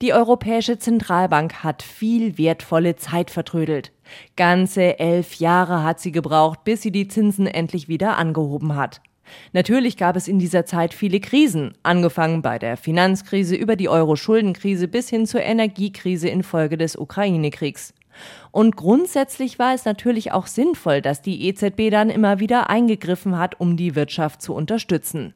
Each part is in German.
Die Europäische Zentralbank hat viel wertvolle Zeit vertrödelt. Ganze elf Jahre hat sie gebraucht, bis sie die Zinsen endlich wieder angehoben hat. Natürlich gab es in dieser Zeit viele Krisen, angefangen bei der Finanzkrise über die Euro-Schuldenkrise bis hin zur Energiekrise infolge des Ukraine-Kriegs. Und grundsätzlich war es natürlich auch sinnvoll, dass die EZB dann immer wieder eingegriffen hat, um die Wirtschaft zu unterstützen.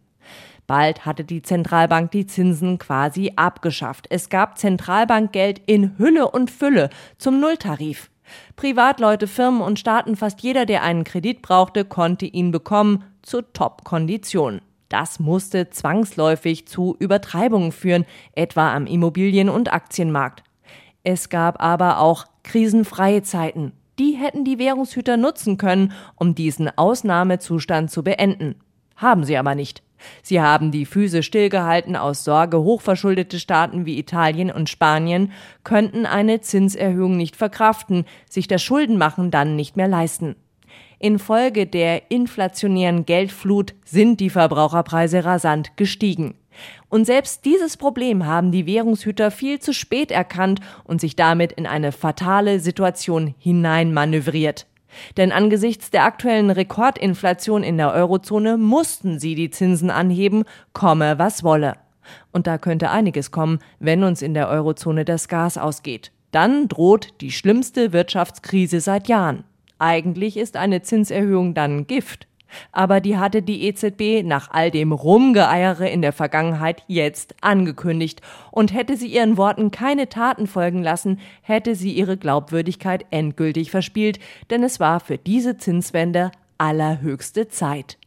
Bald hatte die Zentralbank die Zinsen quasi abgeschafft. Es gab Zentralbankgeld in Hülle und Fülle zum Nulltarif. Privatleute, Firmen und Staaten, fast jeder, der einen Kredit brauchte, konnte ihn bekommen zu Top-Konditionen. Das musste zwangsläufig zu Übertreibungen führen, etwa am Immobilien- und Aktienmarkt. Es gab aber auch krisenfreie Zeiten. Die hätten die Währungshüter nutzen können, um diesen Ausnahmezustand zu beenden. Haben sie aber nicht. Sie haben die Füße stillgehalten aus Sorge, hochverschuldete Staaten wie Italien und Spanien könnten eine Zinserhöhung nicht verkraften, sich das Schuldenmachen dann nicht mehr leisten. Infolge der inflationären Geldflut sind die Verbraucherpreise rasant gestiegen. Und selbst dieses Problem haben die Währungshüter viel zu spät erkannt und sich damit in eine fatale Situation hineinmanövriert. Denn angesichts der aktuellen Rekordinflation in der Eurozone mussten sie die Zinsen anheben, komme was wolle. Und da könnte einiges kommen, wenn uns in der Eurozone das Gas ausgeht. Dann droht die schlimmste Wirtschaftskrise seit Jahren. Eigentlich ist eine Zinserhöhung dann Gift. Aber die hatte die EZB nach all dem Rumgeeiere in der Vergangenheit jetzt angekündigt. Und hätte sie ihren Worten keine Taten folgen lassen, hätte sie ihre Glaubwürdigkeit endgültig verspielt, denn es war für diese Zinswende allerhöchste Zeit.